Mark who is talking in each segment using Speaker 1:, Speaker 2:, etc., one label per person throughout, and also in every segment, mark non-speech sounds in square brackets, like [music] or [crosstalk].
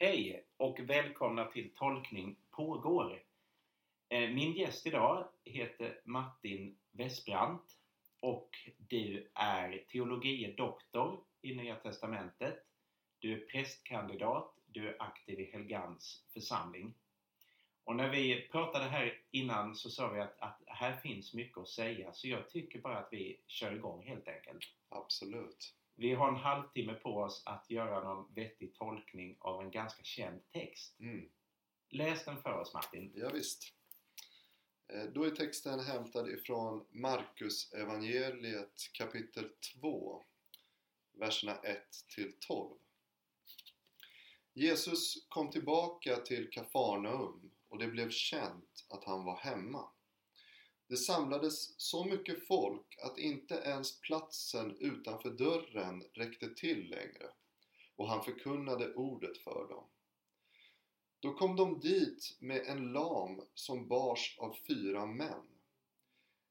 Speaker 1: Hej och välkomna till Tolkning pågår. Eh, min gäst idag heter Martin Westbrandt och du är teologie doktor i Nya Testamentet. Du är prästkandidat, du är aktiv i Helgans församling. Och när vi pratade här innan så sa vi att, att här finns mycket att säga så jag tycker bara att vi kör igång helt enkelt.
Speaker 2: Absolut.
Speaker 1: Vi har en halvtimme på oss att göra någon vettig tolkning av en ganska känd text.
Speaker 2: Mm.
Speaker 1: Läs den för oss Martin.
Speaker 2: Ja, visst. Eh, Då är texten hämtad ifrån Markus evangeliet kapitel 2, verserna 1 till 12. Jesus kom tillbaka till Kafarnaum och det blev känt att han var hemma. Det samlades så mycket folk att inte ens platsen utanför dörren räckte till längre och han förkunnade ordet för dem. Då kom de dit med en lam som bars av fyra män.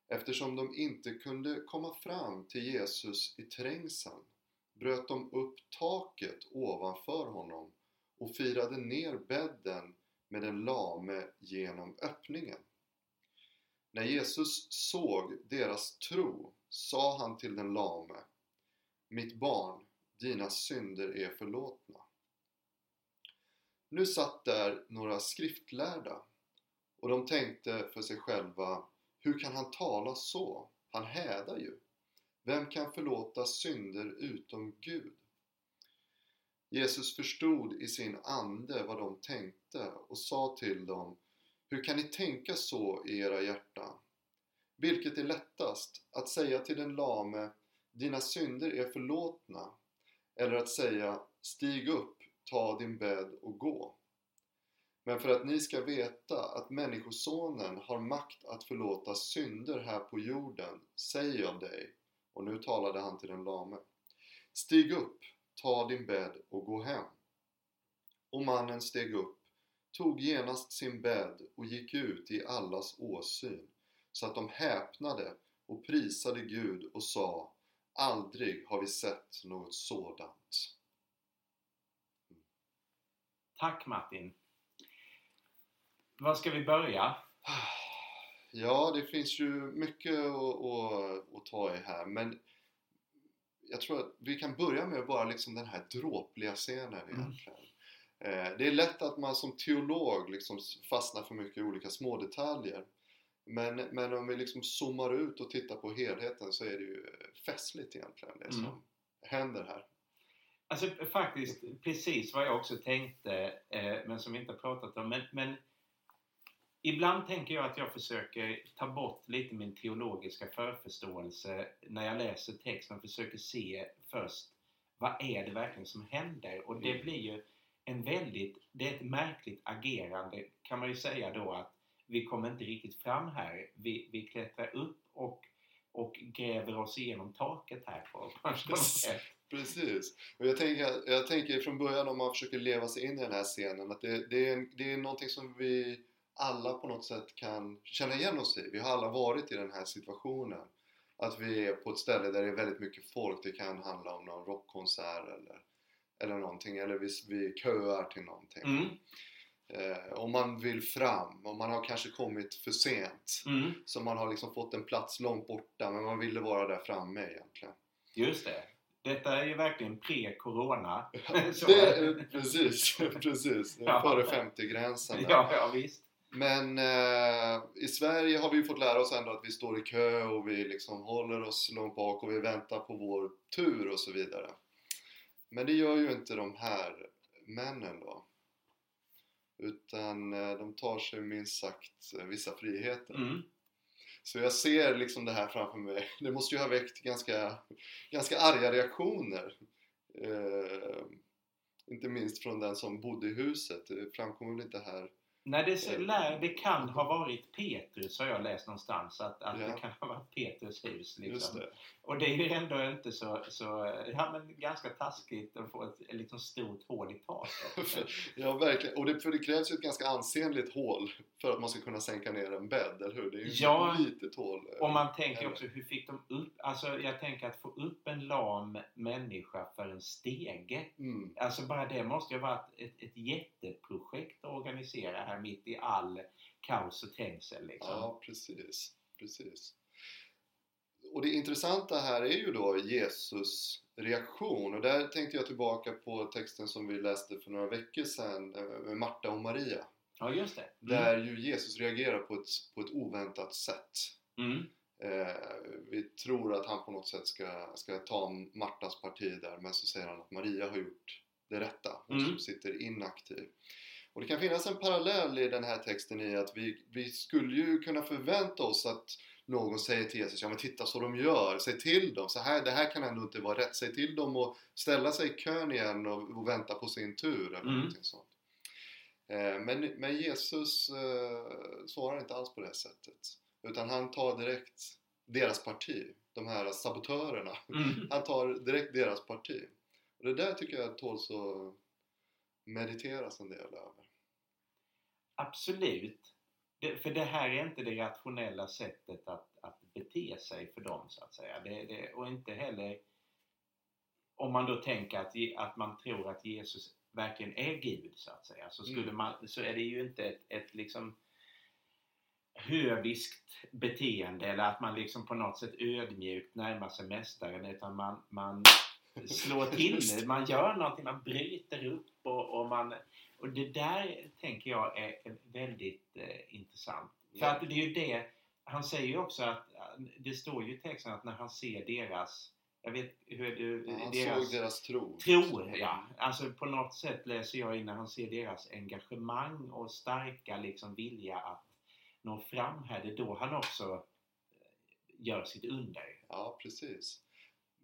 Speaker 2: Eftersom de inte kunde komma fram till Jesus i trängseln bröt de upp taket ovanför honom och firade ner bädden med den lame genom öppningen. När Jesus såg deras tro sa han till den lame Mitt barn, dina synder är förlåtna. Nu satt där några skriftlärda och de tänkte för sig själva Hur kan han tala så? Han hädar ju. Vem kan förlåta synder utom Gud? Jesus förstod i sin ande vad de tänkte och sa till dem hur kan ni tänka så i era hjärtan? Vilket är lättast, att säga till den lame Dina synder är förlåtna eller att säga Stig upp, ta din bädd och gå. Men för att ni ska veta att Människosonen har makt att förlåta synder här på jorden säger jag dig, och nu talade han till den lame. Stig upp, ta din bädd och gå hem. Och mannen steg upp, tog genast sin bädd och gick ut i allas åsyn, så att de häpnade och prisade Gud och sa Aldrig har vi sett något sådant.
Speaker 1: Tack Martin. Var ska vi börja?
Speaker 2: Ja, det finns ju mycket att, att, att ta i här men jag tror att vi kan börja med bara liksom den här dråpliga scenen
Speaker 1: Mm.
Speaker 2: egentligen. Eh, Det är lätt att man som teolog liksom fastnar för mycket i olika små detaljer. Men, men om vi liksom zoomar ut och tittar på helheten så är det ju festligt egentligen det som
Speaker 1: Mm.
Speaker 2: händer här.
Speaker 1: Alltså faktiskt precis vad jag också tänkte eh, men som vi inte pratat om. Men, men ibland tänker jag att jag försöker ta bort lite min teologiska förförståelse när jag läser texten och försöker se först vad är det verkligen som händer? Och det
Speaker 2: Mm.
Speaker 1: blir ju en väldigt, det är ett märkligt agerande kan man ju säga då att vi kommer inte riktigt fram här. Vi, vi klättrar upp och, och gräver oss igenom taket här på, [laughs] på något sätt.
Speaker 2: Precis. Och jag tänker, jag tänker från början om man försöker leva sig in i den här scenen att det, det, är, det är någonting som vi alla på något sätt kan känna igen oss i. Vi har alla varit i den här situationen. Att vi är på ett ställe där det är väldigt mycket folk. Det kan handla om någon rockkonsert eller, eller någonting. Eller vi, vi köar till någonting.
Speaker 1: Mm,
Speaker 2: Eh, om man vill fram. Om man har kanske kommit för sent.
Speaker 1: mm.
Speaker 2: Så man har liksom fått en plats långt borta men man ville vara där framme egentligen.
Speaker 1: Just det. Detta är ju verkligen pre-corona. [laughs]
Speaker 2: Det precis, [laughs] precis.
Speaker 1: Ja.
Speaker 2: Före 50-gränsen. där.
Speaker 1: Ja, ja visst.
Speaker 2: Men eh, i Sverige har vi ju fått lära oss ändå att vi står i kö och vi liksom håller oss långt bak och vi väntar på vår tur och så vidare. Men det gör ju inte de här männen då. Utan eh, de tar sig minst sagt eh, vissa friheter.
Speaker 1: Mm.
Speaker 2: Så jag ser liksom det här framför mig. [laughs] Det måste ju ha väckt ganska, ganska arga reaktioner. Eh, inte minst från den som bodde i huset. Det framkommer väl inte här.
Speaker 1: Nej, det, så, lär, det kan ha varit Petrus har jag läst någonstans. Att, att
Speaker 2: Ja.
Speaker 1: det kan ha varit Petrus hus. Liksom. Och det är ju ändå inte så, så ja, men ganska taskigt att få ett liksom stort hål i taket. [laughs]
Speaker 2: Ja, verkligen. Och det, för det krävs ju ett ganska ansenligt hål för att man ska kunna sänka ner en bädd, eller hur? Det är ju
Speaker 1: Ja.
Speaker 2: ett litet hål.
Speaker 1: Och man tänker
Speaker 2: Eller-
Speaker 1: också, hur fick de upp? alltså jag tänker att få upp en lam människa för en stege.
Speaker 2: Mm.
Speaker 1: Alltså bara det måste ju vara ett, ett jätteprojekt att organisera här mitt i all kaos och trängsel. Liksom.
Speaker 2: Ja, precis. precis. Och det intressanta här är ju då Jesus reaktion och där tänkte jag tillbaka på texten som vi läste för några veckor sedan eh, med Marta och Maria.
Speaker 1: Ja, just det. Mm.
Speaker 2: Där ju Jesus reagerar på ett, på ett oväntat sätt.
Speaker 1: Mm.
Speaker 2: Eh, vi tror att han på något sätt ska, ska ta Martas parti där men så säger han att Maria har gjort det rätta, hon
Speaker 1: Mm.
Speaker 2: som sitter inaktiv. Och det kan finnas en parallell i den här texten i att vi, vi skulle ju kunna förvänta oss att någon säger till Jesus, ja men titta så de gör, säg till dem, så här, det här kan ändå inte vara rätt, säg till dem och ställa sig i kön igen och, och vänta på sin tur eller
Speaker 1: Mm.
Speaker 2: någonting sånt. Eh, men, men Jesus eh, svarar inte alls på det sättet. Utan han tar direkt deras parti, de här sabotörerna.
Speaker 1: Mm. [laughs]
Speaker 2: Han tar direkt deras parti. Och det där tycker jag tåls att mediteras en del över.
Speaker 1: Absolut. Det, för det här är inte det rationella sättet att, att bete sig för dem så att säga. Det, det, och inte heller om man då tänker att, att man tror att Jesus verkligen är Gud så att säga. Så, skulle
Speaker 2: Mm.
Speaker 1: man, så är det ju inte ett, ett liksom höviskt beteende eller att man liksom på något sätt ödmjukt närmar sig mästaren utan man, man slår till, [laughs] man gör någonting, man bryter upp och, och man och det där tänker jag är väldigt eh, intressant. För att det är ju det, han säger ju också att, det står ju i texten att när han ser deras, jag vet hur du,
Speaker 2: Ja, han
Speaker 1: deras
Speaker 2: såg deras tro.
Speaker 1: tro, ja. Alltså på något sätt läser jag in när han ser deras engagemang och starka liksom vilja att nå fram här. Det är då han också eh, gör sitt under.
Speaker 2: Ja, precis.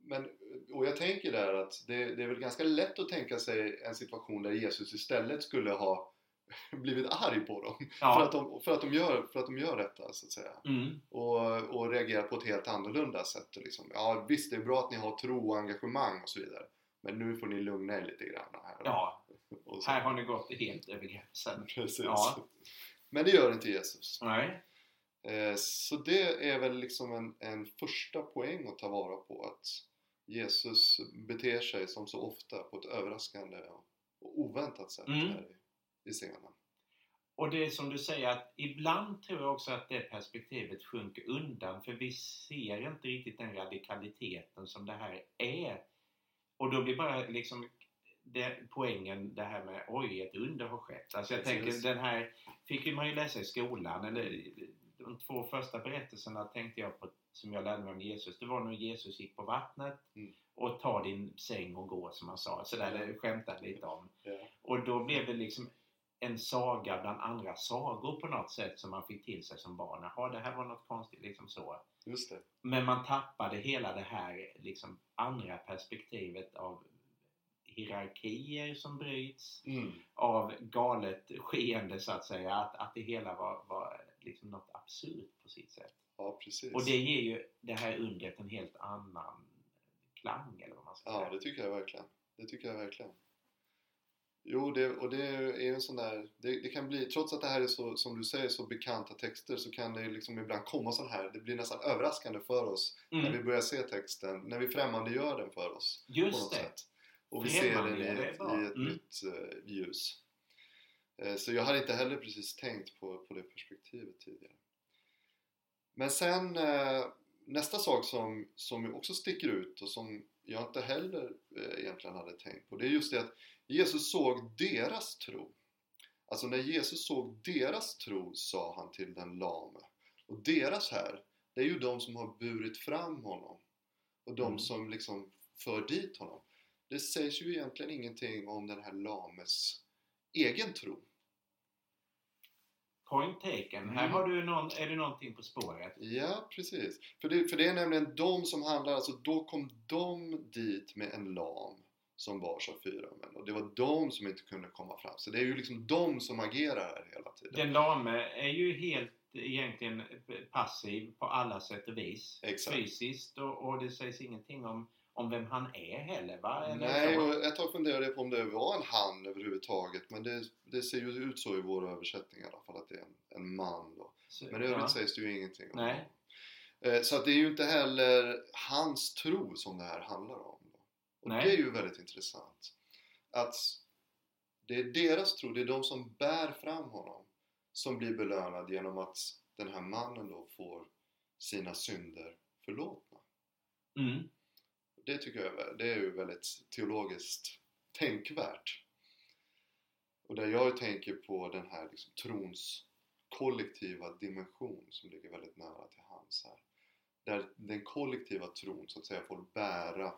Speaker 2: Men, och jag tänker där att det, det är väl ganska lätt att tänka sig en situation där Jesus istället skulle ha [laughs] blivit arg på dem. För,
Speaker 1: Ja.
Speaker 2: att de, för, att de gör, för att de gör detta, så att säga.
Speaker 1: Mm.
Speaker 2: Och, och reagerar på ett helt annorlunda sätt. Och Liksom, ja, visst, det är bra att ni har tro och engagemang och så vidare. Men nu får ni lugna er lite grann här.
Speaker 1: ja, [laughs] här har ni gått helt över gränsen.
Speaker 2: Precis.
Speaker 1: Ja.
Speaker 2: Men det gör inte Jesus.
Speaker 1: Nej.
Speaker 2: Eh, Så det är väl liksom en, en första poäng att ta vara på att Jesus beter sig som så ofta på ett överraskande och oväntat sätt
Speaker 1: Mm.
Speaker 2: här i, i scenen.
Speaker 1: Och det är som du säger att ibland tror jag också att det perspektivet sjunker undan för vi ser inte riktigt den radikaliteten som det här är. Och då blir bara liksom det, poängen det här med oj, ett under har skett. Alltså jag
Speaker 2: Precis.
Speaker 1: tänker den här fick man ju läsa i skolan. Eller, de två första berättelserna tänkte jag på som jag lärde mig om Jesus. Det var när Jesus gick på vattnet
Speaker 2: Mm.
Speaker 1: och ta din säng och gå som han sa. Så där det skämtade lite om.
Speaker 2: Ja.
Speaker 1: Och då blev det liksom en saga bland andra sagor på något sätt som man fick till sig som barn. Jaha, det här var något konstigt liksom så.
Speaker 2: Just det.
Speaker 1: Men man tappade hela det här liksom andra perspektivet av hierarkier som bryts,
Speaker 2: Mm.
Speaker 1: av galet skeende så att säga. Att, att det hela var, var liksom något absurt på sitt sätt.
Speaker 2: Ja, precis.
Speaker 1: Och det ger ju det här undret en helt annan klang eller vad man ska
Speaker 2: Ja,
Speaker 1: säga.
Speaker 2: det tycker jag verkligen. Det tycker jag verkligen. Jo, det, och det är en sån där, det, det kan bli, trots att det här är så, som du säger, så bekanta texter så kan det liksom ibland komma sån här, det blir nästan överraskande för oss när vi
Speaker 1: Mm.
Speaker 2: börjar se texten, när vi främmande gör den för oss
Speaker 1: Just det.
Speaker 2: sätt. Och vi ser den i ett, i ett
Speaker 1: Mm.
Speaker 2: nytt eh, ljus. Eh, så jag hade inte heller precis tänkt på, på det perspektivet tidigare. Men sen eh, nästa sak som, som också sticker ut och som jag inte heller eh, egentligen hade tänkt på det är just det att Jesus såg deras tro. Alltså när Jesus såg deras tro sa han till den lame. Och deras här, det är ju de som har burit fram honom. Och de
Speaker 1: Mm.
Speaker 2: som liksom för dit honom. Det sägs ju egentligen ingenting om den här lames egen tro.
Speaker 1: Point taken.
Speaker 2: Mm.
Speaker 1: Här har du någon, är du någonting på spåret.
Speaker 2: Ja, precis. För det, för det är nämligen de som handlar, alltså då kom de dit med en lam som bars av fyra män och det var de som inte kunde komma fram. Så det är ju liksom de som agerar här hela tiden.
Speaker 1: Den lame är ju helt egentligen passiv på alla sätt och vis.
Speaker 2: Exakt.
Speaker 1: Fysiskt och, och det sägs ingenting om, om vem han är heller va? Eller
Speaker 2: Nej, och ett tag funderade jag på om det var en han överhuvudtaget men det, det ser ju ut så i vår översättning i alla fall att det är en, en man då.
Speaker 1: Så-
Speaker 2: Men i övrigt
Speaker 1: ja.
Speaker 2: sägs det ju ingenting om
Speaker 1: Nej.
Speaker 2: honom. Eh, Så att det är ju inte heller hans tro som det här handlar om. Då. Och
Speaker 1: Nej.
Speaker 2: det är ju väldigt intressant. Att det är deras tro, det är de som bär fram honom som blir belönad genom att den här mannen då får sina synder förlåtna.
Speaker 1: Mm.
Speaker 2: Det tycker jag är- det är ju väldigt teologiskt tänkvärt. Och där jag tänker på den här liksom, trons kollektiva dimension som ligger väldigt nära till hands här. Där den kollektiva tron så att säga får bära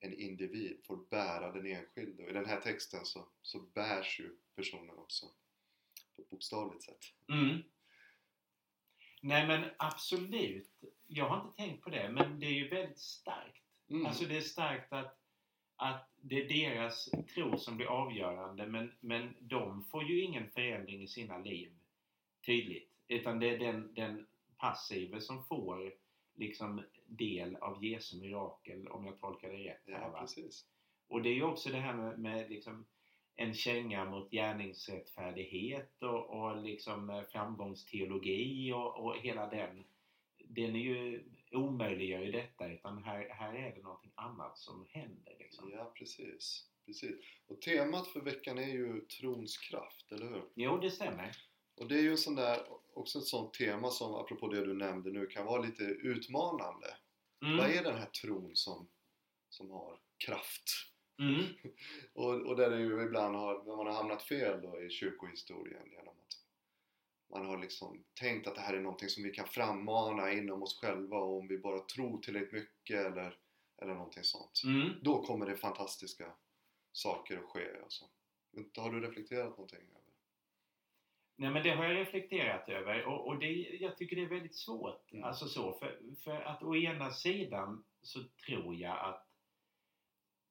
Speaker 2: en individ, får bära den enskilde. Och i den här texten så, så bärs ju personen också på ett bokstavligt sätt.
Speaker 1: Mm. Nej men absolut. Jag har inte tänkt på det men det är ju väldigt starkt.
Speaker 2: Mm.
Speaker 1: Alltså det är starkt att, att det är deras tro som blir avgörande men, men de får ju ingen förändring i sina liv tydligt. Utan det är den, den passive som får liksom del av Jesu mirakel om jag tolkar det rätt. här,
Speaker 2: ja, precis.
Speaker 1: Och det är ju också det här med, med liksom en känga mot gärningsrättfärdighet och, och liksom framgångsteologi och, och hela den. Den är ju, omöjliggör ju detta utan här, här är det någonting annat som händer. Liksom.
Speaker 2: Ja, precis. precis. Och temat för veckan är ju trons kraft, eller hur?
Speaker 1: Jo, det stämmer.
Speaker 2: Och det är ju en sån där, också ett sånt tema som, apropå det du nämnde nu, kan vara lite utmanande.
Speaker 1: Mm.
Speaker 2: Vad är den här tron som, som har kraft?
Speaker 1: Mm. [laughs]
Speaker 2: Och, och där det ju ibland har, när man har hamnat fel då i kyrkohistorien genom man har liksom tänkt att det här är någonting som vi kan frammana inom oss själva och om vi bara tror tillräckligt mycket eller, eller någonting sånt.
Speaker 1: Mm.
Speaker 2: Då kommer det fantastiska saker att ske. Alltså. Har du reflekterat någonting över?
Speaker 1: Nej men det har jag reflekterat över och, och det, jag tycker det är väldigt svårt.
Speaker 2: Mm.
Speaker 1: Alltså så, för, för att å ena sidan så tror jag att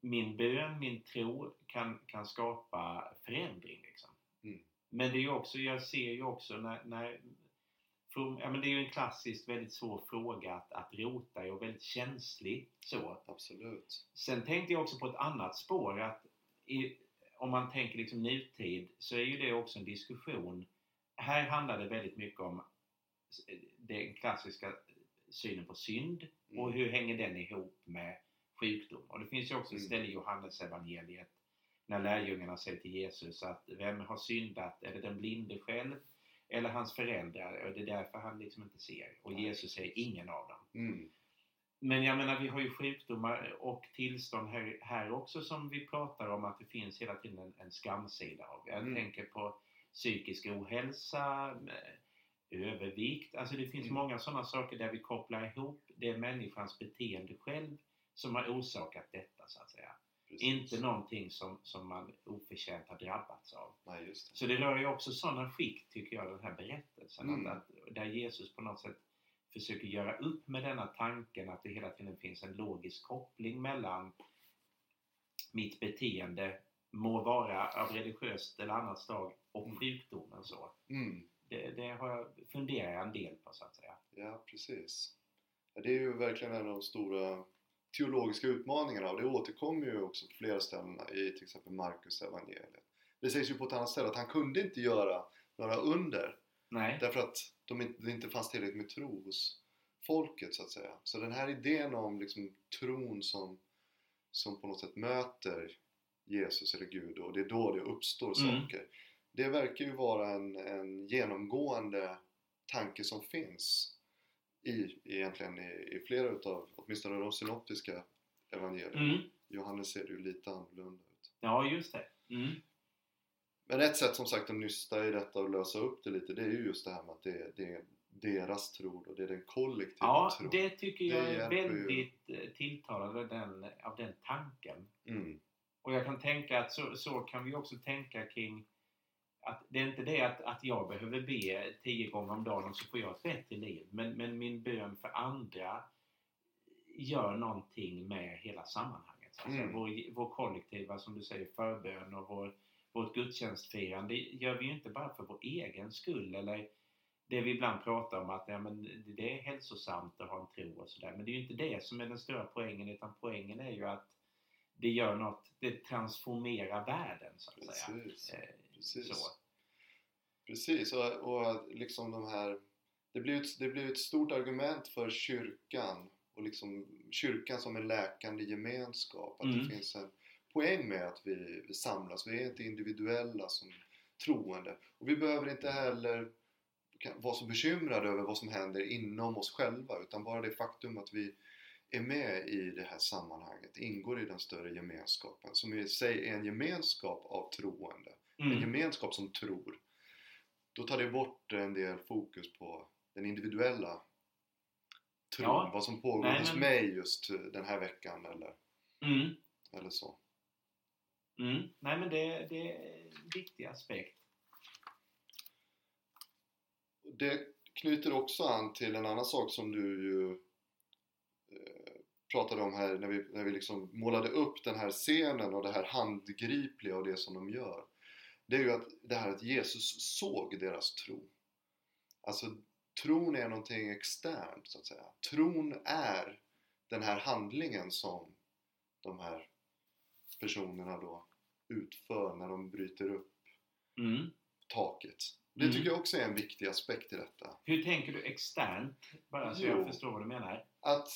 Speaker 1: min bön, min tro kan, kan skapa förändring. Liksom. Men det är också, jag ser ju också när, när ja, men det är ju en klassiskt väldigt svår fråga att, att rota i och väldigt känslig så.
Speaker 2: Absolut.
Speaker 1: Sen tänkte jag också på ett annat spår att i, om man tänker liksom nutid så är ju det också en diskussion. Här handlar det väldigt mycket om den klassiska synen på synd och
Speaker 2: Mm.
Speaker 1: hur hänger den ihop med sjukdom. Och det finns ju också ett
Speaker 2: Mm.
Speaker 1: ställe i Johannesevangeliet när lärjungarna säger till Jesus att vem har syndat? Är det den blinde själv eller hans föräldrar? Och det är därför han liksom inte ser. Och Jesus säger ingen av dem.
Speaker 2: Mm.
Speaker 1: Men jag menar, vi har ju sjukdomar och tillstånd här, här också som vi pratar om att det finns hela tiden en, en skamsida av. Jag
Speaker 2: Mm.
Speaker 1: tänker på psykisk ohälsa, eh, övervikt. Alltså det finns
Speaker 2: Mm.
Speaker 1: många sådana saker där vi kopplar ihop det är människans beteende själv som har orsakat detta så att säga.
Speaker 2: Precis.
Speaker 1: Inte någonting som, som man oförtjänt har drabbats av.
Speaker 2: Nej, det.
Speaker 1: Så det rör ju också sådana skikt tycker jag, den här berättelsen.
Speaker 2: Mm.
Speaker 1: Att, att, där Jesus på något sätt försöker göra upp med denna tanken att det hela tiden finns en logisk koppling mellan mitt beteende, må vara av religiöst eller annat slag, och
Speaker 2: Mm.
Speaker 1: sjukdomen. Så.
Speaker 2: Mm.
Speaker 1: Det, det har jag, funderar jag en del på så att säga.
Speaker 2: Ja, precis. Det är ju verkligen en av de stora teologiska utmaningarna och det återkommer ju också på flera ställen i till exempel Markus evangeliet. Det sägs ju på ett annat ställe att han kunde inte göra några under
Speaker 1: Nej.
Speaker 2: därför att de inte, det inte fanns tillräckligt med tro hos folket så att säga. Så den här idén om liksom tron som, som på något sätt möter Jesus eller Gud och det är då det uppstår
Speaker 1: Mm.
Speaker 2: saker. Det verkar ju vara en, en genomgående tanke som finns i, egentligen i, i flera utav, åtminstone de synoptiska evangelierna.
Speaker 1: Mm.
Speaker 2: Johannes ser ju lite annorlunda ut.
Speaker 1: Ja, just det. Mm.
Speaker 2: Men ett sätt som sagt att nysta i detta och lösa upp det lite det är ju just det här med att det, det är deras tro och det är den kollektiva
Speaker 1: Ja,
Speaker 2: tron.
Speaker 1: det tycker jag
Speaker 2: Det
Speaker 1: är
Speaker 2: hjälper ju.
Speaker 1: väldigt eh, tilltalande av den, av den tanken.
Speaker 2: Mm.
Speaker 1: Och jag kan tänka att så, så kan vi också tänka kring att det är inte det att, att jag behöver be tio gånger om dagen och så får jag ett bättre liv. Men, men min bön för andra gör någonting med hela sammanhanget. Så att säga.
Speaker 2: Mm.
Speaker 1: Vår, vår kollektiva, som du säger, förbön och vår, vårt gudstjänstfirande gör vi ju inte bara för vår egen skull eller det vi ibland pratar om att ja, men det är hälsosamt att ha en tro och sådär. Men det är ju inte det som är den stora poängen utan poängen är ju att det gör något, det transformerar världen så att säga.
Speaker 2: Precis.
Speaker 1: Eh,
Speaker 2: Precis.
Speaker 1: Så.
Speaker 2: Precis, och, och liksom de här det blir, ett, det blir ett stort argument för kyrkan och liksom kyrkan som en läkande gemenskap. Att
Speaker 1: Mm.
Speaker 2: det finns en poäng med att vi, vi samlas. Vi är inte individuella som troende. Och vi behöver inte heller vara så bekymrade över vad som händer inom oss själva utan bara det faktum att vi är med i det här sammanhanget, ingår i den större gemenskapen som i sig är en gemenskap av troende, en
Speaker 1: Mm.
Speaker 2: gemenskap som tror. Då tar det bort en del fokus på den individuella tron,
Speaker 1: Ja.
Speaker 2: vad som pågår
Speaker 1: Nej,
Speaker 2: hos
Speaker 1: men-
Speaker 2: mig just den här veckan eller,
Speaker 1: Mm.
Speaker 2: eller så.
Speaker 1: Mm. Nej men det, det är en viktig aspekt.
Speaker 2: Det knyter också an till en annan sak som du ju eh, pratade om här när vi, när vi liksom målade upp den här scenen och det här handgripliga och det som de gör. Det är ju att det här att Jesus såg deras tro. Alltså tron är någonting externt så att säga. Tron är den här handlingen som de här personerna då utför när de bryter upp
Speaker 1: Mm.
Speaker 2: taket. Det tycker jag också är en viktig aspekt i detta.
Speaker 1: Hur tänker du externt? Bara så
Speaker 2: Jo.
Speaker 1: jag förstår vad du menar.
Speaker 2: Att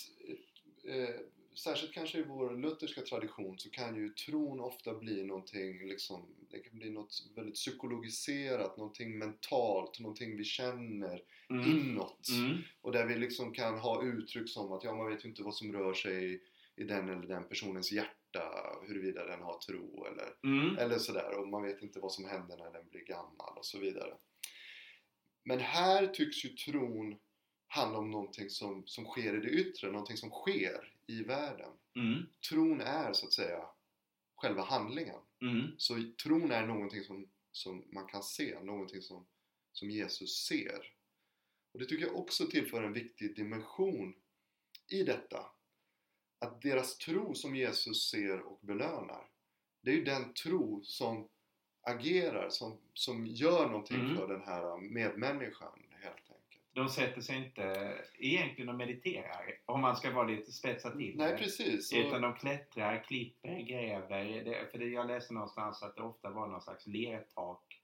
Speaker 2: eh, särskilt kanske i vår lutherska tradition så kan ju tron ofta bli någonting liksom, det kan bli något väldigt psykologiserat, någonting mentalt, någonting vi känner
Speaker 1: Mm.
Speaker 2: inåt.
Speaker 1: Mm.
Speaker 2: Och där vi liksom kan ha uttryck som att ja, man vet ju inte vad som rör sig i den eller den personens hjärta, huruvida den har tro eller
Speaker 1: Mm.
Speaker 2: eller sådär och man vet inte vad som händer när den blir gammal och så vidare. Men här tycks ju tron handla om någonting som, som sker i det yttre, någonting som sker i världen.
Speaker 1: Mm.
Speaker 2: Tron är så att säga själva handlingen.
Speaker 1: Mm.
Speaker 2: Så tron är någonting som, som man kan se, någonting som, som Jesus ser. Och det tycker jag också tillför en viktig dimension i detta. Att deras tro som Jesus ser och belönar, det är ju den tro som agerar, som, som gör någonting
Speaker 1: Mm.
Speaker 2: för den här medmänniskan.
Speaker 1: De sätter sig inte egentligen och mediterar, om man ska vara lite spetsad till
Speaker 2: Nej precis.
Speaker 1: Utan de klättrar, klipper, gräver. Det, för det, jag läste någonstans att det ofta var någon slags lertak.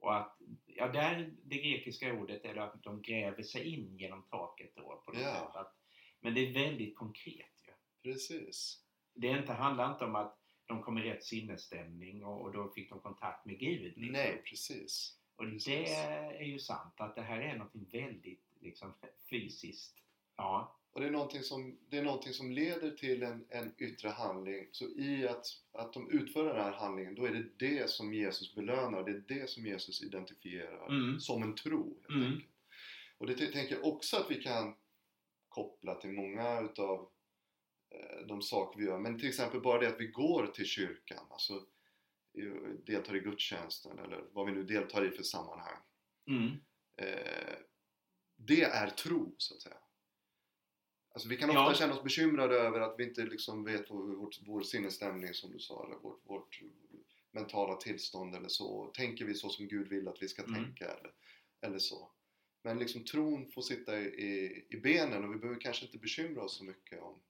Speaker 1: Och att, ja där, det grekiska ordet är att de gräver sig in genom taket då på något
Speaker 2: Ja.
Speaker 1: sätt. Att, men det är väldigt konkret ju.
Speaker 2: precis.
Speaker 1: Det är inte, handlar inte om att de kom i rätt sinnesstämning och, och då fick de kontakt med Gud. Liksom.
Speaker 2: Nej, precis.
Speaker 1: Och det är ju sant att det här är något väldigt liksom, [laughs] fysiskt. Ja.
Speaker 2: Och det är någonting som, det är någonting som leder till en, en yttre handling. Så i att, att de utför den här handlingen, då är det det som Jesus belönar. Det är det som Jesus identifierar
Speaker 1: Mm.
Speaker 2: som en tro. Helt
Speaker 1: Mm.
Speaker 2: enkelt. Och det tänker jag också att vi kan koppla till många utav eh, de saker vi gör. Men till exempel bara det att vi går till kyrkan, alltså deltar i gudstjänsten eller vad vi nu deltar i för sammanhang.
Speaker 1: Mm.
Speaker 2: Eh, det är tro, så att säga. Alltså vi kan ofta
Speaker 1: Ja.
Speaker 2: känna oss bekymrade över att vi inte liksom vet vår, vår sinnesstämning som du sa, eller vårt, vårt mentala tillstånd eller så. Tänker vi så som Gud vill att vi ska
Speaker 1: Mm.
Speaker 2: tänka eller, eller så. Men liksom tron får sitta i, i, i benen och vi behöver kanske inte bekymra oss så mycket om,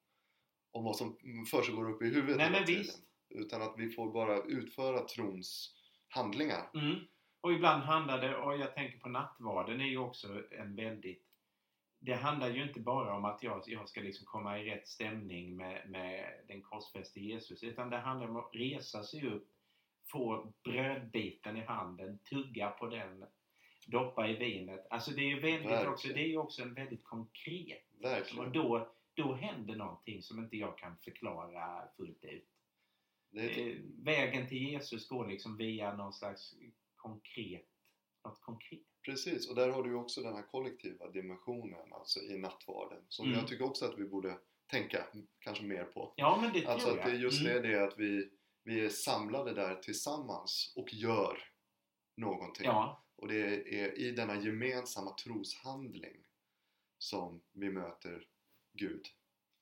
Speaker 2: om vad som försiggår uppe i huvudet
Speaker 1: Nej men visst.
Speaker 2: Utan att vi får bara utföra trons handlingar.
Speaker 1: Mm. Och ibland handlar det, och jag tänker på nattvarden är ju också en väldigt det handlar ju inte bara om att jag, jag ska liksom komma i rätt stämning med, med den korsfäste Jesus utan det handlar om att resa sig upp, få brödbiten i handen, tugga på den, doppa i vinet. Alltså det är ju väldigt
Speaker 2: Verkligen.
Speaker 1: också, det är också en väldigt konkret och
Speaker 2: Verkligen.
Speaker 1: då, då händer någonting som inte jag kan förklara fullt ut.
Speaker 2: Det är,
Speaker 1: Eh, Vägen till Jesus går liksom via någon slags konkret, något konkret.
Speaker 2: Precis, och där har du också den här kollektiva dimensionen alltså i nattvarden som
Speaker 1: Mm.
Speaker 2: jag tycker också att vi borde tänka kanske mer på.
Speaker 1: Ja men det tror
Speaker 2: Alltså
Speaker 1: jag.
Speaker 2: att det är just
Speaker 1: Mm.
Speaker 2: det, det att vi, vi är samlade där tillsammans och gör någonting.
Speaker 1: Ja,
Speaker 2: Och det är i denna gemensamma troshandling som vi möter Gud.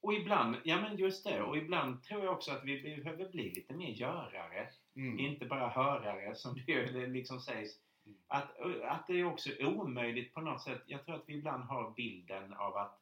Speaker 1: Och ibland, ja men just det, och ibland tror jag också att vi behöver bli lite mer görare.
Speaker 2: Mm.
Speaker 1: Inte bara hörare som det liksom sägs.
Speaker 2: Mm.
Speaker 1: Att, att det är också omöjligt på något sätt. Jag tror att vi ibland har bilden av att,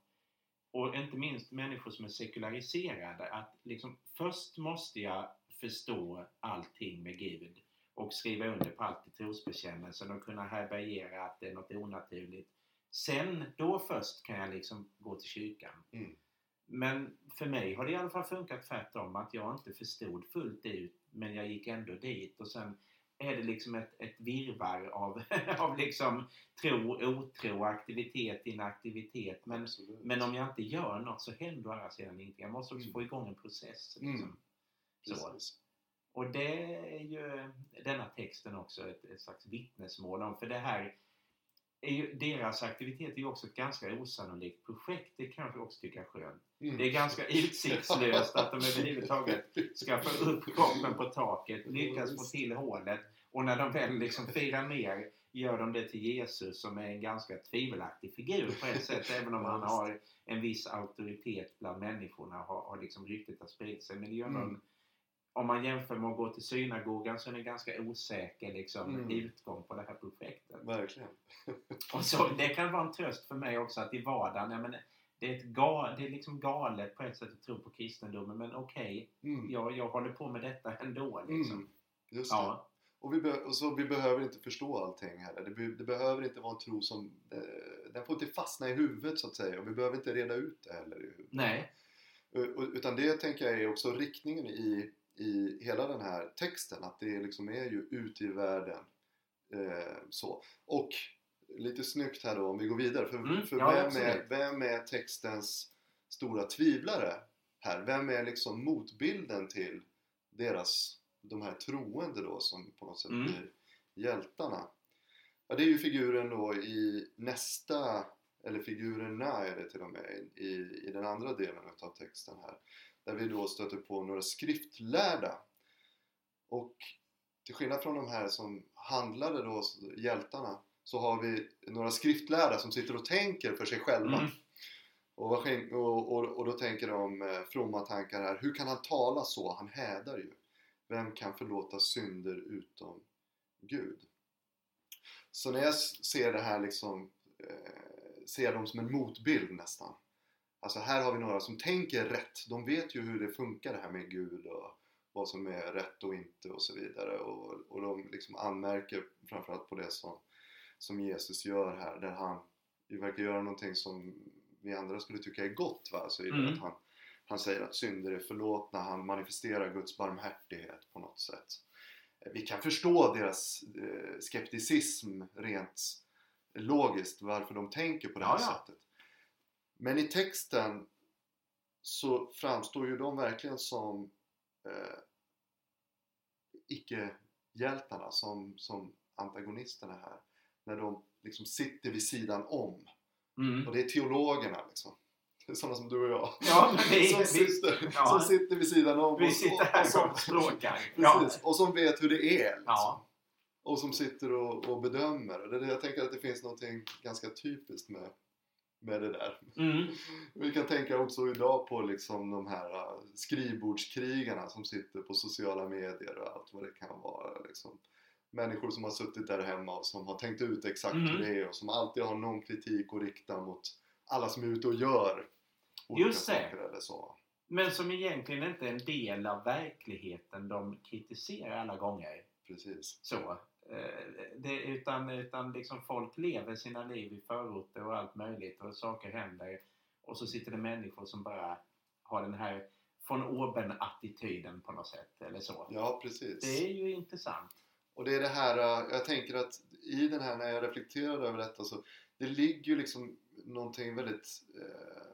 Speaker 1: och inte minst människor som är sekulariserade, att liksom först måste jag förstå allting med Gud och skriva under på allt i trosbekännelsen och kunna härbärgera att det är något onaturligt. Sen, då först kan jag liksom gå till kyrkan.
Speaker 2: Mm.
Speaker 1: Men för mig har det i alla fall funkat tvärtom. Att jag inte förstod fullt ut men jag gick ändå dit och sen är det liksom ett, ett virvar av, [laughs] av liksom tro, otro, aktivitet, inaktivitet. Men,
Speaker 2: Absolut.
Speaker 1: men om jag inte gör något så händer å andra sidan ingenting. Jag måste också få igång en process. Liksom.
Speaker 2: Mm.
Speaker 1: Så.
Speaker 2: Precis.
Speaker 1: Och det är ju denna texten också ett, ett slags vittnesmål om. För det här är ju, deras aktivitet är ju också ett ganska osannolikt projekt. Det kanske också tycker jag är skönt.
Speaker 2: Mm.
Speaker 1: Det är ganska [laughs] utsiktslöst att de överhuvudtaget ska få upp kroppen på taket, lyckas få till hålet och när de väl liksom firar ner gör de det till Jesus som är en ganska tvivelaktig figur på ett sätt [laughs] även om han har en viss auktoritet bland människorna har, har liksom ryktet har spridit sig. Men det gör
Speaker 2: Mm.
Speaker 1: Om man jämför med att gå till synagogan så är det en ganska osäker liksom,
Speaker 2: Mm.
Speaker 1: utgång på det här projektet.
Speaker 2: Verkligen.
Speaker 1: Och så, det kan vara en tröst för mig också att i vardagen, ja, men det är, ett ga, det är liksom galet på ett sätt att tro på kristendomen men okej,
Speaker 2: Mm.
Speaker 1: jag, jag håller på med detta ändå. Liksom.
Speaker 2: Mm. Just det.
Speaker 1: Ja.
Speaker 2: Och vi, be- och så vi behöver inte förstå allting heller. Det, be- det behöver inte vara en tro som... Eh, den får inte fastna i huvudet så att säga. Och vi behöver inte reda ut det heller i huvudet.
Speaker 1: Nej.
Speaker 2: Utan det tänker jag är också riktningen i, i hela den här texten. Att det liksom är ju ute i världen. Eh, så. Och lite snyggt här då om vi går vidare. För,
Speaker 1: Mm,
Speaker 2: för
Speaker 1: ja,
Speaker 2: vem, är, vem är textens stora tvivlare här? Vem är liksom motbilden till deras, de här troende då som på något sätt
Speaker 1: Mm.
Speaker 2: blir hjältarna? Ja, det är ju figuren då i nästa, eller figurerna är det till och med, i, i den andra delen av texten här. Där vi då stöter på några skriftlärda. Och till skillnad från de här som handlade då, hjältarna, så har vi några skriftlärda som sitter och tänker för sig själva.
Speaker 1: Mm.
Speaker 2: Och, och, och, då tänker de eh, fromma tankar här. Hur kan han tala så? Han hädar ju. Vem kan förlåta synder utom Gud? Så när jag ser det här liksom, eh, ser dem som en motbild nästan. Alltså här har vi några som tänker rätt. De vet ju hur det funkar det här med Gud och vad som är rätt och inte och så vidare. Och, och de liksom anmärker framförallt på det som, som Jesus gör här. Där han ju verkar göra någonting som vi andra skulle tycka är gott. Va? Så i det
Speaker 1: Mm.
Speaker 2: att han, han säger att synder är förlåtna. Han manifesterar Guds barmhärtighet på något sätt. Vi kan förstå deras eh, skepticism rent logiskt varför de tänker på det här
Speaker 1: Ja, ja.
Speaker 2: sättet. Men i texten så framstår ju de verkligen som eh, icke-hjältarna, som, som antagonisterna här. När de liksom sitter vid sidan om.
Speaker 1: Mm.
Speaker 2: Och det är teologerna liksom. Sådana som du och jag.
Speaker 1: Ja, vi- [laughs]
Speaker 2: som,
Speaker 1: vi-
Speaker 2: sitter,
Speaker 1: ja.
Speaker 2: som sitter vid sidan om.
Speaker 1: Vi
Speaker 2: och-
Speaker 1: sitter här
Speaker 2: och som-
Speaker 1: språkar. [laughs] Ja.
Speaker 2: Och som vet hur det är. Liksom.
Speaker 1: Ja.
Speaker 2: Och som sitter och, och bedömer. Det- jag tänker att det finns något ganska typiskt med, med det där.
Speaker 1: Mm. [laughs]
Speaker 2: Vi kan tänka också idag på liksom de här uh, skrivbordskrigarna som sitter på sociala medier och allt vad det kan vara. Liksom. Människor som har suttit där hemma och som har tänkt ut exakt
Speaker 1: Mm.
Speaker 2: hur det är och som alltid har någon kritik att rikta mot alla som är ute och gör olika
Speaker 1: Just
Speaker 2: saker eller så.
Speaker 1: Men som egentligen inte är en del av verkligheten de kritiserar alla gånger.
Speaker 2: Precis.
Speaker 1: Så. Eh, Det, utan utan liksom folk lever sina liv i förorter och allt möjligt och saker händer. Och så sitter det människor som bara har den här von oben-attityden på något sätt. Eller så.
Speaker 2: Ja, precis.
Speaker 1: Det är ju intressant.
Speaker 2: Och det är det här, äh, jag tänker att i den här, när jag reflekterar över detta så det ligger ju liksom någonting väldigt eh,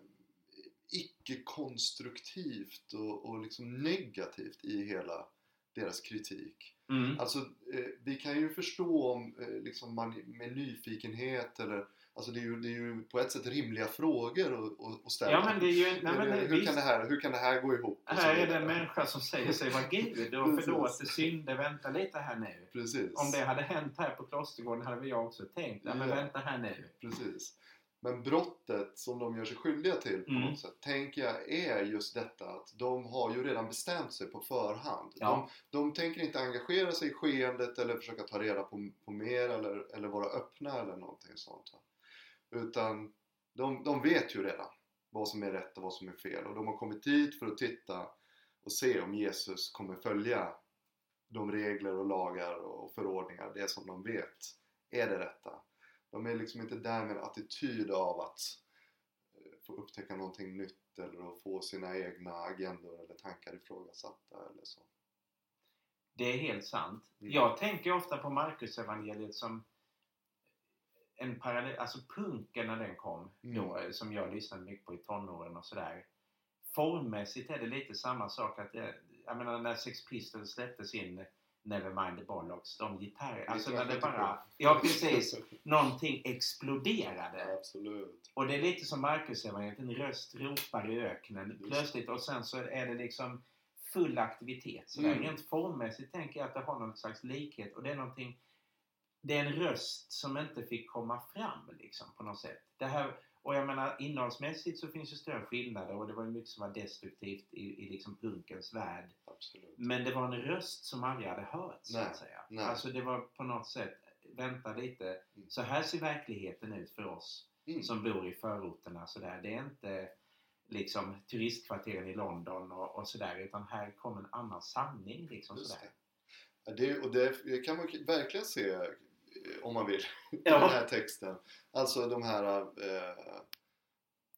Speaker 2: icke-konstruktivt och, och liksom negativt i hela deras kritik.
Speaker 1: Mm.
Speaker 2: Alltså, eh, vi kan ju förstå om eh, liksom man med nyfikenhet eller Alltså det är, ju, det är ju på ett sätt rimliga frågor att, ställa.
Speaker 1: Ja men det är ju... Nej,
Speaker 2: Är
Speaker 1: men,
Speaker 2: det-
Speaker 1: det,
Speaker 2: hur,
Speaker 1: visst,
Speaker 2: kan det här, hur kan det här gå ihop?
Speaker 1: Här är det en människa som säger sig vara Gud och [laughs] förlåter synder. Vänta lite här nu.
Speaker 2: Precis.
Speaker 1: Om det hade hänt här på Klostergården hade jag också tänkt, ja, men vänta här nu.
Speaker 2: Precis. Men brottet som de gör sig skyldiga till på
Speaker 1: Mm.
Speaker 2: något sätt, tänker jag är just detta att de har ju redan bestämt sig på förhand.
Speaker 1: Ja.
Speaker 2: De, de tänker inte engagera sig i skeendet eller försöka ta reda på, på mer eller, eller vara öppna eller någonting sånt. Utan de, de vet ju redan vad som är rätt och vad som är fel och de har kommit dit för att titta och se om Jesus kommer följa de regler och lagar och förordningar, det som de vet är det rätta. De är liksom inte där med en attityd av att eh, få upptäcka någonting nytt eller att få sina egna agendor eller tankar ifrågasatta eller så.
Speaker 1: Det är helt sant.
Speaker 2: Mm.
Speaker 1: Jag tänker ofta på Marcus evangeliet som en parallell, alltså punken när den kom
Speaker 2: Mm.
Speaker 1: då, eh, som jag lyssnade mycket på i tonåren och sådär. Formmässigt är det lite samma sak att det, jag menar när Sex Pistols släppte sin Nevermind the Bollocks, de gitarrer, alltså när det bara, ja precis, någonting exploderade.
Speaker 2: Absolut.
Speaker 1: Och det är lite som Marcus evangeliet, en röst ropar i öknen
Speaker 2: Just.
Speaker 1: plötsligt och sen så är det liksom full aktivitet. Så.
Speaker 2: Mm.
Speaker 1: Rent formmässigt tänker jag att det har någon slags likhet och det är någonting det är en röst som inte fick komma fram liksom på något sätt. Det här, och jag menar innehållsmässigt så finns det större skillnader och det var ju mycket som var destruktivt i, i liksom punkens värld.
Speaker 2: Absolut.
Speaker 1: Men det var en röst som aldrig hade hörts så
Speaker 2: Nej,
Speaker 1: att säga.
Speaker 2: nej.
Speaker 1: Alltså det var på något sätt, vänta lite,
Speaker 2: Mm.
Speaker 1: så här ser verkligheten ut för oss
Speaker 2: Mm.
Speaker 1: som bor i förorterna sådär. Det är inte liksom turistkvarteren i London och, och sådär utan här kommer en annan sanning liksom
Speaker 2: Just
Speaker 1: sådär.
Speaker 2: det. Ja, det, och det kan man verkligen se om man vill [laughs] i
Speaker 1: Ja.
Speaker 2: den här texten. Alltså de här eh,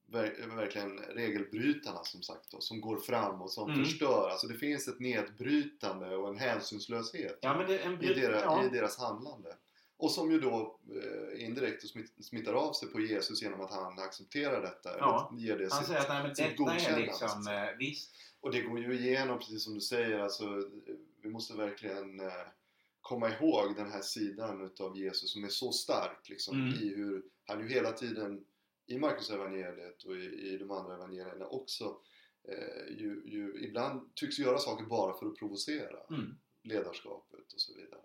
Speaker 2: ver, verkligen regelbrytarna som sagt då, som går fram och som
Speaker 1: Mm.
Speaker 2: förstör. Alltså det finns ett nedbrytande och en hänsynslöshet
Speaker 1: Ja en
Speaker 2: i, deras,
Speaker 1: ja.
Speaker 2: i deras handlande. Och som ju då eh, indirekt smitt, smittar av sig på Jesus genom att han accepterar detta.
Speaker 1: Ja.
Speaker 2: Eller ger det
Speaker 1: Han
Speaker 2: sitt,
Speaker 1: säger att nej, men
Speaker 2: sitt godkännande,
Speaker 1: liksom, eh, visst,
Speaker 2: Och det går ju igenom, precis som du säger, alltså, vi måste verkligen eh, komma ihåg den här sidan utav Jesus som är så stark liksom,
Speaker 1: Mm.
Speaker 2: i hur han ju hela tiden i Markus evangeliet och i, i de andra evangelierna också eh, ju, ju ibland tycks göra saker bara för att provocera
Speaker 1: mm,
Speaker 2: ledarskapet och så vidare.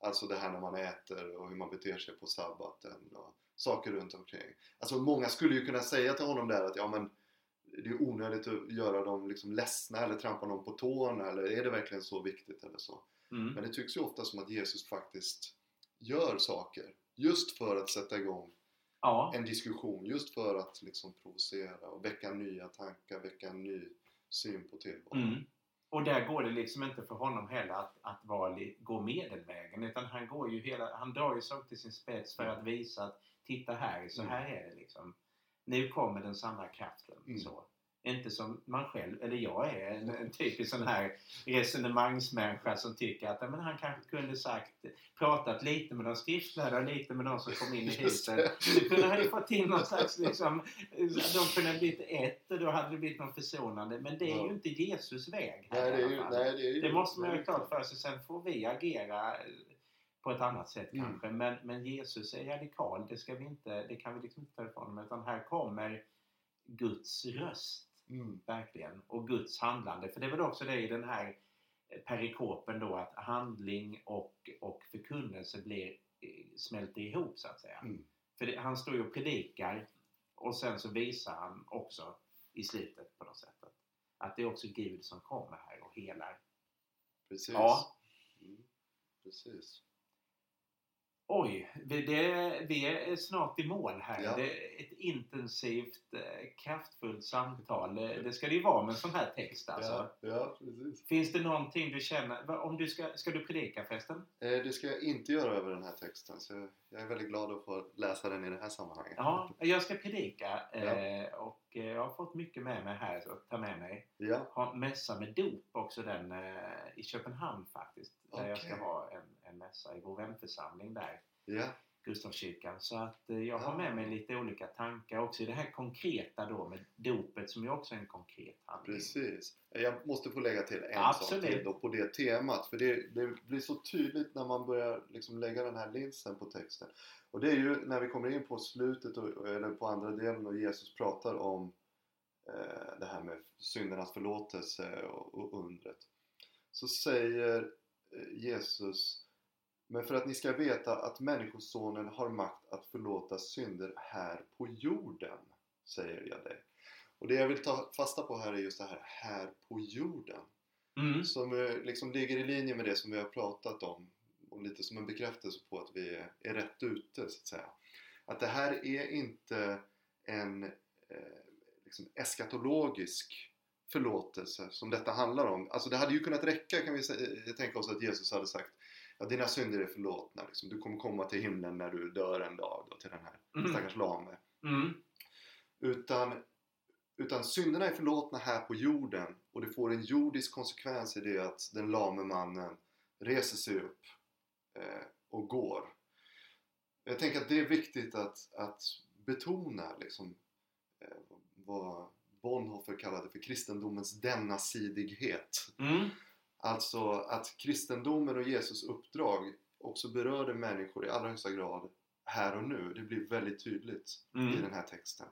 Speaker 2: Alltså det här när man äter och hur man beter sig på sabbaten och saker runt omkring. Alltså många skulle ju kunna säga till honom där att ja men det är onödigt att göra dem liksom ledsna eller trampa dem på tårna eller är det verkligen så viktigt eller så.
Speaker 1: Mm.
Speaker 2: Men det tycks ju ofta som att Jesus faktiskt gör saker just för att sätta igång
Speaker 1: ja,
Speaker 2: en diskussion, just för att liksom provocera och väcka nya tankar, väcka en ny syn på tillvaron.
Speaker 1: mm. Och där går det liksom inte för honom heller att, att vara, gå medelvägen utan han går ju hela, han drar ju saker till sin spets för att visa att titta här, så
Speaker 2: Mm.
Speaker 1: här är det liksom. Nu kommer den sanna kraften.
Speaker 2: Mm.
Speaker 1: Så. Inte som man själv, eller jag är en, en typisk sån här resonemangsmänniska som tycker att men han kanske kunde sagt, pratat lite med de skriftlärda och lite med de som kom in i huset. Så kunde ju fått in någon slags liksom, de kunde ha blivit ett och då hade det blivit något försonande. Men det är
Speaker 2: Ja.
Speaker 1: ju inte Jesus väg här
Speaker 2: Nej, det är ju, nej, det är ju
Speaker 1: Det måste man ju ha klart för sig. Sen får vi agera eh, på ett annat sätt
Speaker 2: Mm.
Speaker 1: kanske. Men, men Jesus är radikal. Det, ska vi inte, det kan vi liksom inte ta ifrån honom. Utan här kommer Guds röst.
Speaker 2: Mm.
Speaker 1: Verkligen. Och Guds handlande. För det är väl också det i den här eh, perikopen då att handling och, och förkunnelse blir, eh, smälter ihop så att säga.
Speaker 2: Mm.
Speaker 1: För det, han står ju och predikar och sen så visar han också i slutet på något sätt att, att det är också Gud som kommer här och helar.
Speaker 2: Precis.
Speaker 1: Ja.
Speaker 2: Mm. Precis.
Speaker 1: Oj, det, det, vi är snart i mål här.
Speaker 2: Ja.
Speaker 1: Det är ett intensivt, eh, kraftfullt samtal. Det, det ska det ju vara med en sån här text alltså.
Speaker 2: Ja, ja, precis.
Speaker 1: Finns det någonting du känner, om du ska, ska du predika förresten?
Speaker 2: Eh, det ska jag inte göra över den här texten så jag är väldigt glad att få läsa den i det här sammanhanget.
Speaker 1: Ja, jag ska predika
Speaker 2: Ja.
Speaker 1: eh, och eh, jag har fått mycket med mig här att ta med mig.
Speaker 2: Ja,
Speaker 1: Har mässa med dop också den eh, i Köpenhamn faktiskt. Där jag ska ha en, en mässa i vår vänförsamling där.
Speaker 2: ja,
Speaker 1: Gustavskyrkan. Så att eh, jag har med mig lite olika tankar också i det här konkreta då med dopet som ju också är en konkret handling.
Speaker 2: precis. Jag måste få lägga till en
Speaker 1: Absolut.
Speaker 2: sak till då på det temat. För det, det blir så tydligt när man börjar liksom lägga den här linsen på texten. Och det är ju när vi kommer in på slutet, och, eller på andra delen och Jesus pratar om eh, det här med syndernas förlåtelse och, och undret. Så säger eh, Jesus Men för att ni ska veta att Människosonen har makt att förlåta synder här på jorden, säger jag dig. Och det jag vill ta fasta på här är just det här, här på jorden.
Speaker 1: Mm.
Speaker 2: Som eh, liksom ligger i linje med det som vi har pratat om. Och lite som en bekräftelse på att vi är, rätt ute, så att säga. Att det här är inte en eh, liksom eskatologisk förlåtelse som detta handlar om. Alltså det hade ju kunnat räcka kan vi tänka oss att Jesus hade sagt ja, dina synder är förlåtna. Liksom. Du kommer komma till himlen när du dör en dag då, till den här
Speaker 1: Mm.
Speaker 2: stackars lame.
Speaker 1: Mm.
Speaker 2: Utan, utan synderna är förlåtna här på jorden och det får en jordisk konsekvens i det att den lame mannen reser sig upp eh, och går. Jag tänker att det är viktigt att, att betona liksom, eh, vad Bonhoeffer kallade för kristendomens denna-sidighet.
Speaker 1: Mm.
Speaker 2: Alltså att kristendomen och Jesus uppdrag också berörde människor i allra högsta grad här och nu. Det blir väldigt tydligt i
Speaker 1: Mm.
Speaker 2: den här texten.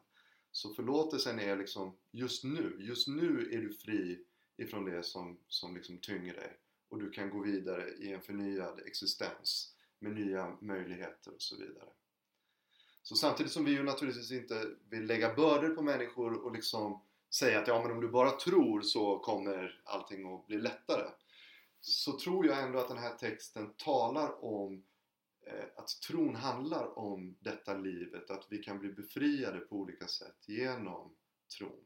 Speaker 2: Så förlåtelsen är liksom just nu. Just nu är du fri ifrån det som, som liksom tynger dig. Och du kan gå vidare i en förnyad existens med nya möjligheter och så vidare. Så samtidigt som vi ju naturligtvis inte vill lägga bördor på människor och liksom säga att ja men om du bara tror så kommer allting att bli lättare. Så tror jag ändå att den här texten talar om eh, att tron handlar om detta livet, att vi kan bli befriade på olika sätt genom tron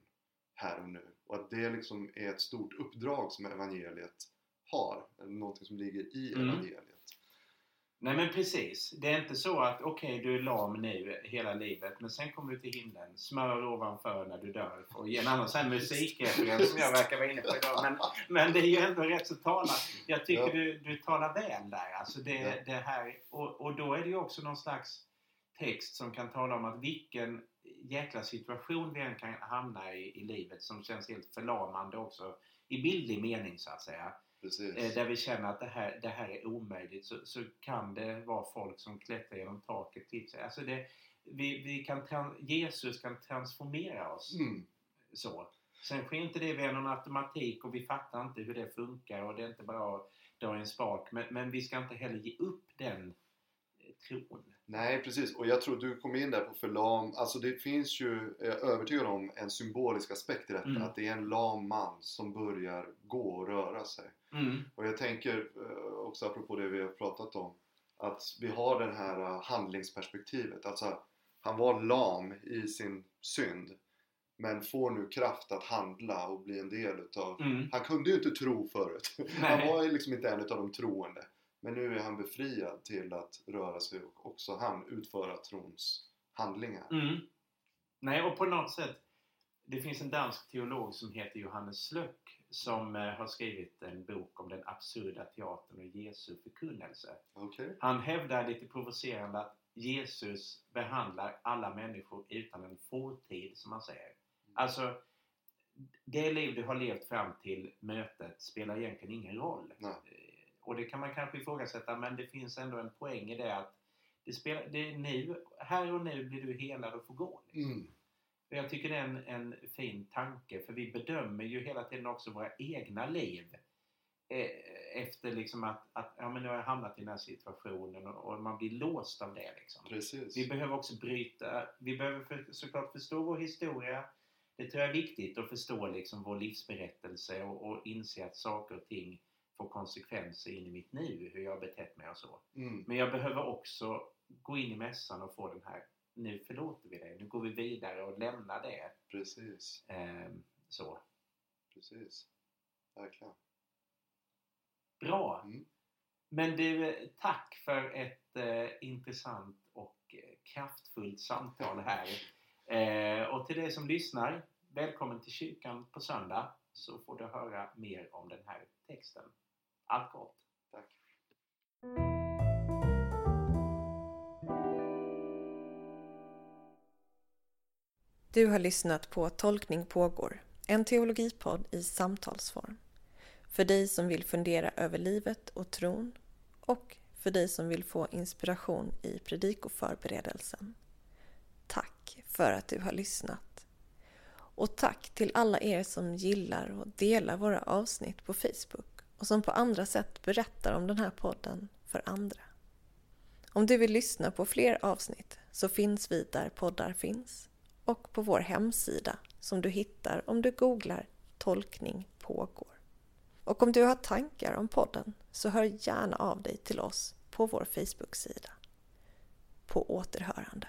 Speaker 2: här och nu. Och att det liksom är ett stort uppdrag som evangeliet har, eller någonting som ligger i
Speaker 1: Mm.
Speaker 2: evangeliet.
Speaker 1: Nej men precis. Det är inte så att okej du är lam nu hela livet men sen kommer du till himlen. Smör ovanför när du dör. Och en annan sån här musikreferens som jag verkar vara inne på idag. Men, men det är ju ändå rätt så talande. Jag tycker
Speaker 2: Ja.
Speaker 1: du, du talar väl där. Alltså det,
Speaker 2: Ja.
Speaker 1: det här, och, och då är det ju också någon slags text som kan tala om att vilken jäkla situation vi än kan hamna i i livet som känns helt förlamande också i bildlig mening så att säga.
Speaker 2: Precis.
Speaker 1: Eh, där vi känner att det här, det här är omöjligt så, så kan det vara folk som klättrar genom taket till sig. Alltså det, vi, vi kan, Jesus kan transformera oss
Speaker 2: Mm.
Speaker 1: så. Sen sker inte det via någon automatik och vi fattar inte hur det funkar och det är inte bara att dra en spak. Men, men vi ska inte heller ge upp den tron.
Speaker 2: Nej precis, och jag tror du kom in där på förlam, alltså det finns ju, jag är övertygad om, en symbolisk aspekt i detta.
Speaker 1: Mm.
Speaker 2: Att det är en lam man som börjar gå och röra sig.
Speaker 1: Mm.
Speaker 2: Och jag tänker eh, också apropå det vi har pratat om, att vi har det här eh, handlingsperspektivet. Alltså, han var lam i sin synd, men får nu kraft att handla och bli en del utav...
Speaker 1: Mm.
Speaker 2: Han kunde ju inte tro förut. [laughs]
Speaker 1: Nej.
Speaker 2: Han var ju liksom inte en utav de troende. Men nu är han befriad till att röra sig och också han utföra trons handlingar.
Speaker 1: Mm. Nej, och på något sätt. Det finns en dansk teolog som heter Johannes Slöck som eh, har skrivit en bok om den absurda teatern och Jesu förkunnelse.
Speaker 2: Okej?
Speaker 1: Han hävdar lite provocerande att Jesus behandlar alla människor utan en fortid, som han säger. Alltså, det liv du har levt fram till mötet spelar egentligen ingen roll.
Speaker 2: Nej.
Speaker 1: Och det kan man kanske ifrågasätta, men det finns ändå en poäng i det att det spelar, det är nu, här och nu blir du helad och får gå. Liksom.
Speaker 2: Mm.
Speaker 1: Jag tycker det är en, en fin tanke för vi bedömer ju hela tiden också våra egna liv eh, efter liksom att, att ja, men nu har jag hamnat i den här situationen och, och man blir låst av det. Liksom.
Speaker 2: Precis.
Speaker 1: Vi behöver också bryta, vi behöver för, såklart förstå vår historia. Det tror jag är viktigt att förstå liksom vår livsberättelse och, och inse att saker och ting får konsekvenser in i mitt nu, hur jag betett mig och så.
Speaker 2: Mm.
Speaker 1: Men jag behöver också gå in i mässan och få den här, nu förlåter vi dig, nu går vi vidare och lämnar det.
Speaker 2: Precis.
Speaker 1: Ehm, så.
Speaker 2: Precis. Verkligen.
Speaker 1: Bra!
Speaker 2: Mm.
Speaker 1: Men du, tack för ett eh, intressant och eh, kraftfullt samtal här. [laughs] Eh, och till dig som lyssnar, välkommen till kyrkan på söndag så får du höra mer om den här texten. Allt gott!
Speaker 2: Tack.
Speaker 3: Du har lyssnat på Tolkning pågår, en teologipodd i samtalsform. För dig som vill fundera över livet och tron och för dig som vill få inspiration i predikoförberedelsen. Tack för att du har lyssnat. Och tack till alla er som gillar och delar våra avsnitt på Facebook och som på andra sätt berättar om den här podden för andra. Om du vill lyssna på fler avsnitt så finns vi där poddar finns och på vår hemsida som du hittar om du googlar Tolkning pågår. Och om du har tankar om podden så hör gärna av dig till oss på vår Facebook-sida. På återhörande.